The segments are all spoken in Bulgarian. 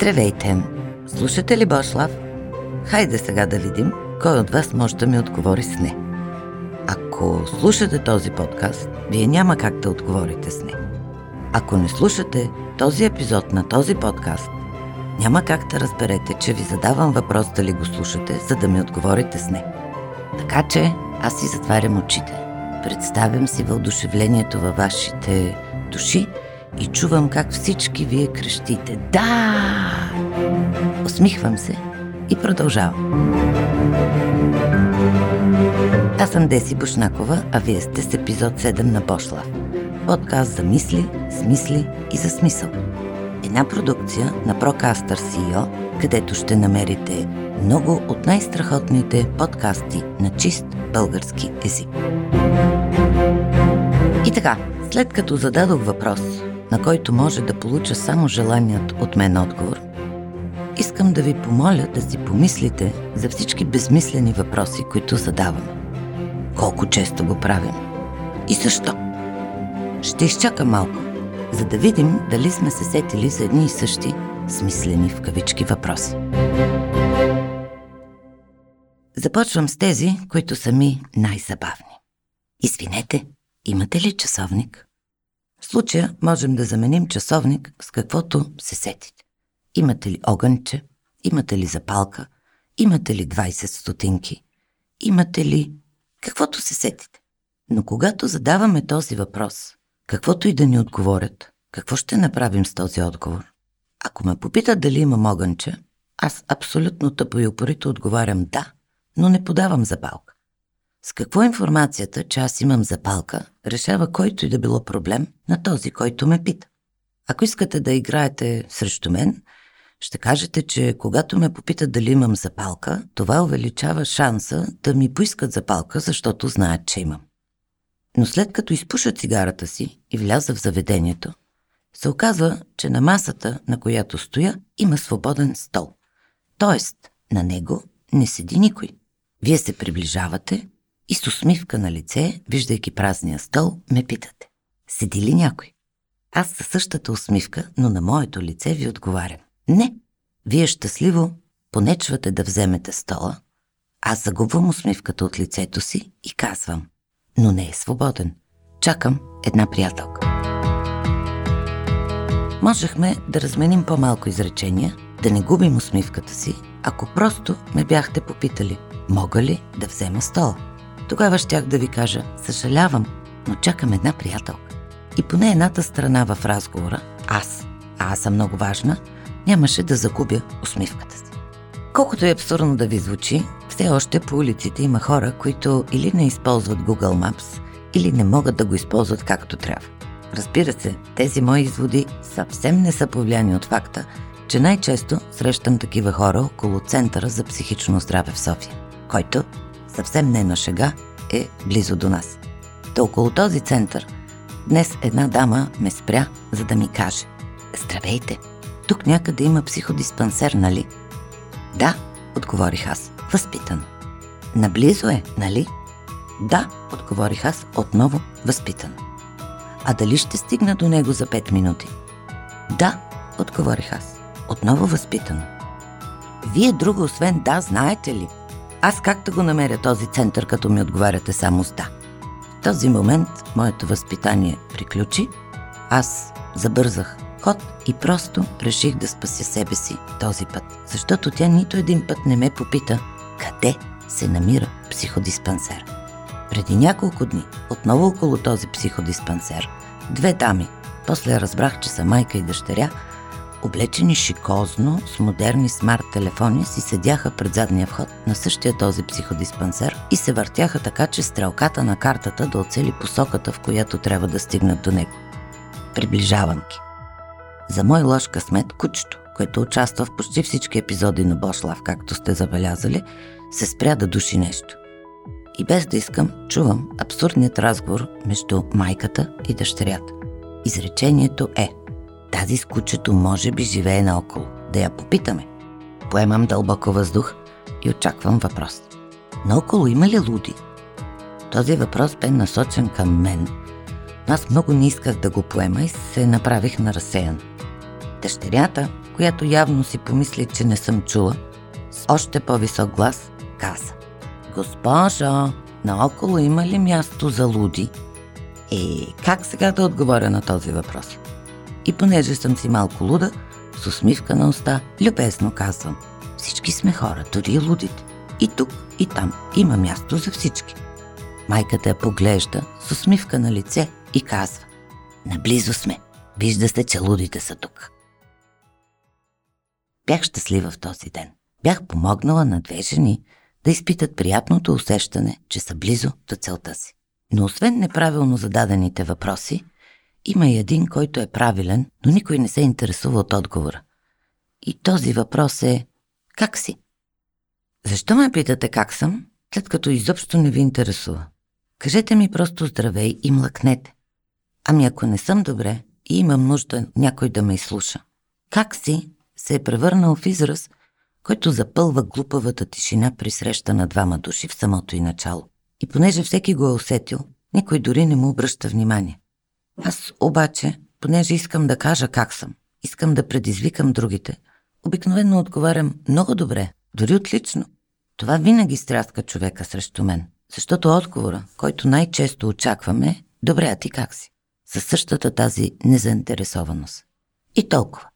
Здравейте! Слушате ли Бошлав? Хайде сега да видим кой от вас може да ми отговори с не. Ако слушате този подкаст, вие няма как да отговорите с не. Ако не слушате този епизод на този подкаст, няма как да разберете, че ви задавам въпрос дали го слушате, за да ми отговорите с не. Така че аз си затварям очите. Представям си въодушевлението във вашите души и чувам как всички вие крещите «Да!». Усмихвам се и продължавам. Аз съм Деси Бушнакова, а вие сте с епизод 7 на Бошлав. Подкаст за мисли, смисли и за смисъл. Една продукция на Procaster CEO, където ще намерите много от най-страхотните подкасти на чист български език. И така, след като зададох въпрос, на който може да получа само желаният от мен отговор, искам да ви помоля да си помислите за всички безмислени въпроси, които задаваме. Колко често го правим? И защо? Ще изчакам малко, за да видим дали сме се сетили за едни и същи смислени в кавички въпроси. Започвам с тези, които са ми най-забавни. Извинете, имате ли часовник? В случая можем да заменим часовник с каквото се сетите. Имате ли огънче? Имате ли запалка? Имате ли 20 стотинки? Имате ли каквото се сетите? Но когато задаваме този въпрос, каквото и да ни отговорят, какво ще направим с този отговор? Ако ме попитат дали имам огънче, аз абсолютно тъпо и упорито отговарям да, но не подавам запалка. С какво информацията, че аз имам запалка, решава който и да било проблем на този, който ме пита? Ако искате да играете срещу мен, ще кажете, че когато ме попитат дали имам запалка, това увеличава шанса да ми поискат запалка, защото знаят, че имам. Но след като изпуша цигарата си и вляза в заведението, се оказва, че на масата, на която стоя, има свободен стол. Тоест, на него не седи никой. Вие се приближавате и с усмивка на лице, виждайки празния стол, ме питате. Седи ли някой? Аз със същата усмивка, но на моето лице ви отговарям. Не, вие щастливо понечвате да вземете стола, аз загубвам усмивката от лицето си и казвам. Но не е свободен. Чакам една приятелка. Можехме да разменим по-малко изречения, да не губим усмивката си, ако просто ме бяхте попитали, мога ли да взема стола. Тогава щях да ви кажа, съжалявам, но чакам една приятелка. И поне едната страна в разговора, аз, а аз съм много важна, нямаше да загубя усмивката си. Колкото е абсурдно да ви звучи, все още по улиците има хора, които или не използват Google Maps, или не могат да го използват както трябва. Разбира се, тези мои изводи съвсем не са повлияни от факта, че най-често срещам такива хора около Центъра за психично здраве в София, който, съвсем не на шега, е близо до нас. Та около този център днес една дама ме спря, за да ми каже Здравейте, тук някъде има психодиспансер, нали? Да, отговорих аз, възпитано. Наблизо е, нали? Да, отговорих аз отново възпитано. А дали ще стигна до него за 5 минути? Да, отговорих аз, отново възпитано. Вие друго освен да, знаете ли? Аз как да го намеря този център, като ми отговаряте само с да? В този момент моето възпитание приключи. Аз забързах ход и просто реших да спася себе си този път, защото тя нито един път не ме попита къде се намира психодиспансер. Преди няколко дни, отново около този психодиспансер, две дами, после разбрах, че са майка и дъщеря, облечени шикозно с модерни смарт телефони си седяха пред задния вход на същия този психодиспансер и се въртяха така, че стрелката на картата да оцели посоката, в която трябва да стигнат до него. Приближавам ги. За мой лош късмет, кучето, което участва в почти всички епизоди на Бошлав, както сте забелязали, се спря да души нещо. И без да искам, чувам абсурдният разговор между майката и дъщерята. Изречението е Тази с кучето може би живее наоколо. Да я попитаме. Поемам дълбоко въздух и очаквам въпрос. Наоколо има ли луди? Този въпрос бе насочен към мен. Аз много не исках да го поема и се направих на разсеян. Дъщерята, която явно си помисли, че не съм чула, с още по-висок глас каза Госпожо, наоколо има ли място за луди? Е, как сега да отговоря на този въпрос? И понеже съм си малко луда, с усмивка на уста, любезно казвам. Всички сме хора, дори и лудите. И тук, и там има място за всички. Майката я поглежда с усмивка на лице и казва. Наблизо сме. Вижда се, че лудите са тук. Бях щастлива в този ден. Бях помогнала на две жени да изпитат приятното усещане, че са близо до целта си. Но освен неправилно зададените въпроси, има и един, който е правилен, но никой не се интересува от отговора. И този въпрос е «Как си?» Защо ме питате как съм, след като изобщо не ви интересува? Кажете ми просто здравей и млъкнете. Ами ако не съм добре и имам нужда някой да ме изслуша, как си се е превърнал в израз, който запълва глупавата тишина при среща на двама души в самото и начало. И понеже всеки го е усетил, никой дори не му обръща внимание. Аз обаче, понеже искам да кажа как съм, искам да предизвикам другите, обикновено отговарям много добре, дори отлично. Това винаги стряска човека срещу мен, защото отговора, който най-често очакваме е «Добре, а ти как си?» Със същата тази незаинтересованост. И толкова.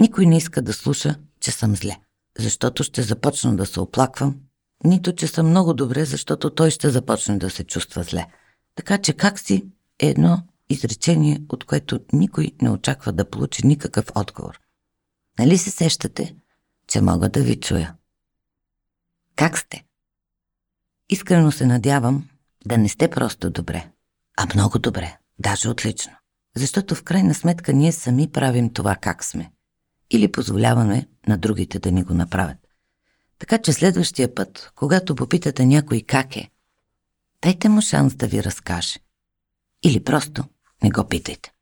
Никой не иска да слуша, че съм зле, защото ще започна да се оплаквам, нито че съм много добре, защото той ще започне да се чувства зле. Така че как си е едно изречение, от което никой не очаква да получи никакъв отговор. Нали се сещате, че мога да ви чуя? Как сте? Искрено се надявам да не сте просто добре, а много добре, даже отлично. Защото в крайна сметка ние сами правим това как сме. Или позволяваме на другите да ни го направят. Така че следващия път, когато попитате някой как е, дайте му шанс да ви разкаже. Или просто не го питайте.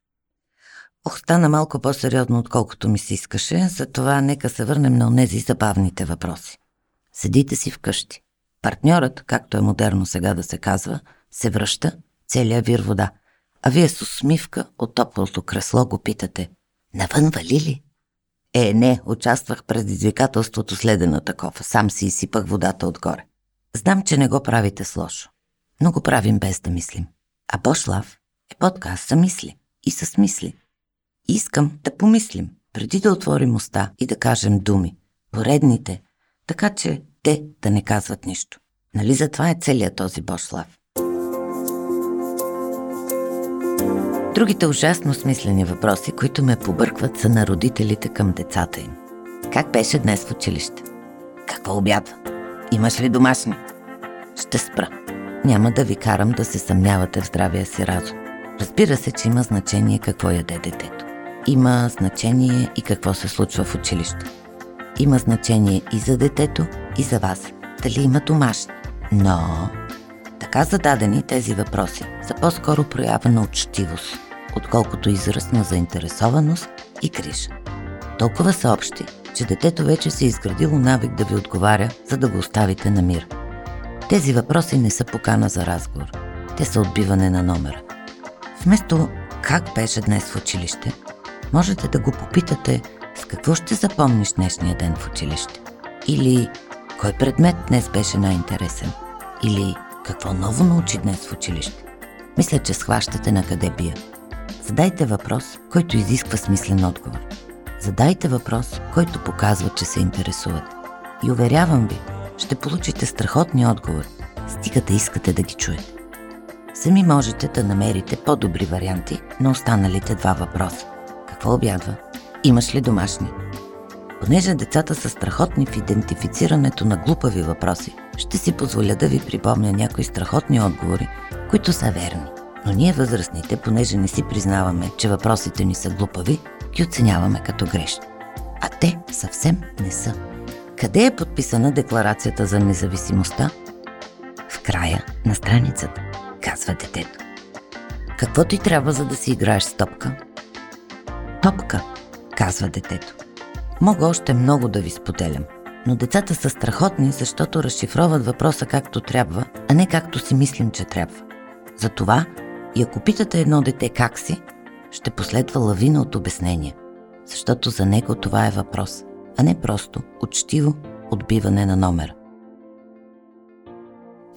Ох, стана малко по-сериозно, отколкото ми се искаше, затова нека се върнем на онези забавните въпроси. Седите си вкъщи. Партньорът, както е модерно сега да се казва, се връща целия вир вода, а вие с усмивка от топлото кресло го питате «Навън вали ли?» Е, не, участвах предизвикателството с ледената кофа, сам си изсипах водата отгоре. Знам, че не го правите с лошо, но го правим без да мислим. А Бошлав е подкаст за мисли и с мисли. Искам да помислим, преди да отворим уста и да кажем думи, поредните, така че те да не казват нищо. Нали за това е целият този Бошлав? Другите ужасно смислени въпроси, които ме побъркват, са на родителите към децата им. Как беше днес в училище? Какво обядва? Имаш ли домашни? Ще спра. Няма да ви карам да се съмнявате в здравия си разум. Разбира се, че има значение какво яде детето. Има значение и какво се случва в училище. Има значение и за детето, и за вас. Дали има домашни. Но, така зададени тези въпроси са по-скоро проява на учтивост, отколкото израз на заинтересованост и грижа. Толкова са общи, че детето вече се е изградило навик да ви отговаря, за да го оставите на мир. Тези въпроси не са покана за разговор. Те са отбиване на номера. Вместо как беше днес в училище, можете да го попитате с какво ще запомниш днешния ден в училище. Или кой предмет днес беше най-интересен. Или какво ново научи днес в училище. Мисля, че схващате на къде бия. Задайте въпрос, който изисква смислен отговор. Задайте въпрос, който показва, че се интересувате. И уверявам ви, ще получите страхотни отговори, стига да искате да ги чуете. Сами можете да намерите по-добри варианти на останалите два въпроса. Какво обядва? Имаш ли домашни? Понеже децата са страхотни в идентифицирането на глупави въпроси, ще си позволя да ви припомня някои страхотни отговори, които са верни. Но ние възрастните, понеже не си признаваме, че въпросите ни са глупави, ги оценяваме като грешни. А те съвсем не са. Къде е подписана декларацията за независимостта? В края на страницата, казва детето. Какво ти трябва, за да си играеш с топка? Топка, казва детето. Мога още много да ви споделям, но децата са страхотни, защото разшифроват въпроса както трябва, а не както си мислим, че трябва. Затова, и ако питате едно дете как си, ще последва лавина от обяснения. защото за него това е въпрос, а не просто учтиво отбиване на номера.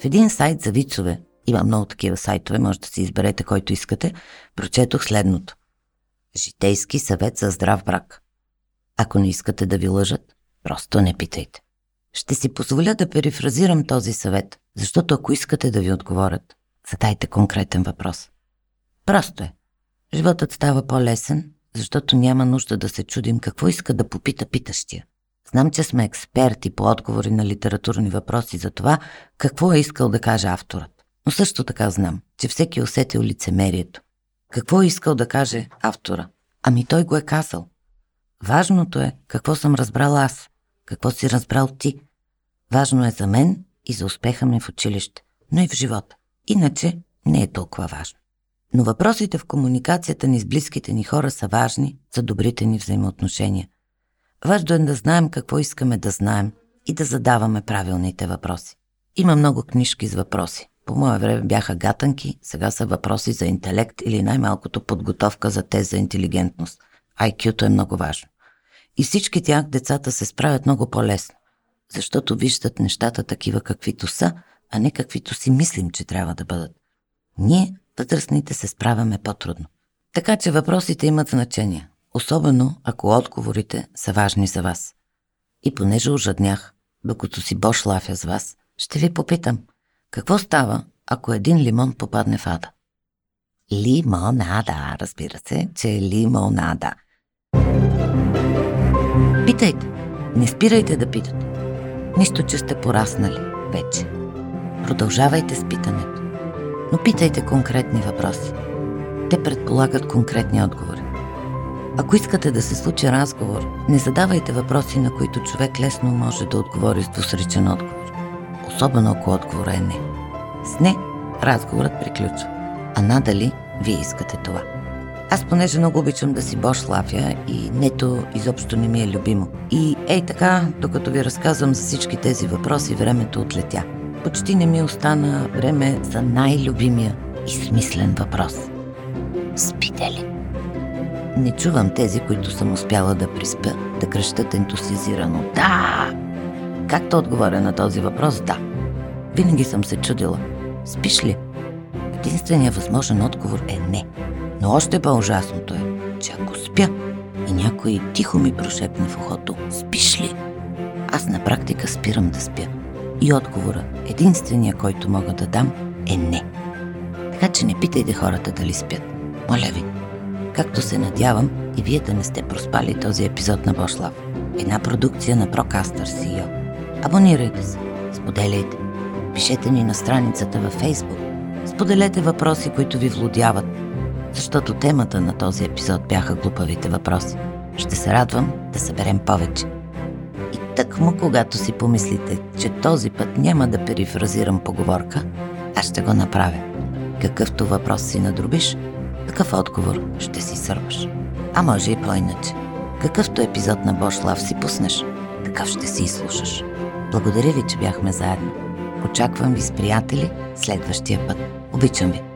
В един сайт за вицове, има много такива сайтове, може да си изберете който искате, прочетох следното. Житейски съвет за здрав брак. Ако не искате да ви лъжат, просто не питайте. Ще си позволя да перифразирам този съвет, защото ако искате да ви отговорят, задайте конкретен въпрос. Просто е. Животът става по-лесен, защото няма нужда да се чудим какво иска да попита питащия. Знам, че сме експерти по отговори на литературни въпроси за това, какво е искал да каже авторът. Но също така знам, че всеки усетил лицемерието. Какво е искал да каже автора? Ами той го е казал. Важното е какво съм разбрал аз, какво си разбрал ти. Важно е за мен и за успеха ми в училище, но и в живота. Иначе не е толкова важно. Но въпросите в комуникацията ни с близките ни хора са важни за добрите ни взаимоотношения. Важно е да знаем какво искаме да знаем и да задаваме правилните въпроси. Има много книжки с въпроси. По мое време бяха гатанки, сега са въпроси за интелект или най-малкото подготовка за тест за интелигентност. IQ-то е много важно. И всички тях децата се справят много по-лесно, защото виждат нещата такива каквито са, а не каквито си мислим, че трябва да бъдат. Ние, възрастните, се справяме по-трудно. Така че въпросите имат значение, особено ако отговорите са важни за вас. И понеже ожаднях, докато си бош лафя с вас, ще ви попитам, какво става, ако един лимон попадне в ада? Лимонада, разбира се, че е лимонада. Питайте, не спирайте да питате. Нищо, че сте пораснали вече. Продължавайте с питането. Но питайте конкретни въпроси. Те предполагат конкретни отговори. Ако искате да се случи разговор, не задавайте въпроси, на които човек лесно може да отговори с двусречен отговор. Особено ако отговора е не. С не, разговорът приключва. А надали вие искате това. Аз понеже много обичам да си бош лафя и нето изобщо не ми е любимо. И ей така, докато ви разказвам за всички тези въпроси, времето отлетя. Почти не ми остана време за най-любимия и смислен въпрос. Спите ли? Не чувам тези, които съм успяла да приспя, да кръщат ентусизирано. Да! Както отговоря на този въпрос, да. Винаги съм се чудила. Спиш ли? Единственият възможен отговор е не. Но още по-ужасното е, че ако спя и някой тихо ми прошепне в ухото, спиш ли? Аз на практика спирам да спя. И отговора, единствения, който мога да дам, е не. Така че не питайте хората дали спят. Моля ви, както се надявам и вие да не сте проспали този епизод на Бошлав. Една продукция на Procaster CEO. Абонирайте се, споделяйте, пишете ни на страницата във Facebook, споделете въпроси, които ви влудяват, защото темата на този епизод бяха глупавите въпроси. Ще се радвам да съберем повече. И тъкмо, когато си помислите, че този път няма да перифразирам поговорка, аз ще го направя. Какъвто въпрос си надробиш, такъв отговор ще си сърваш. А може и по-иначе. Какъвто епизод на Бош Лав си пуснеш, такъв ще си изслушаш. Благодаря ви, че бяхме заедно. Очаквам ви с приятели следващия път. Обичам ви!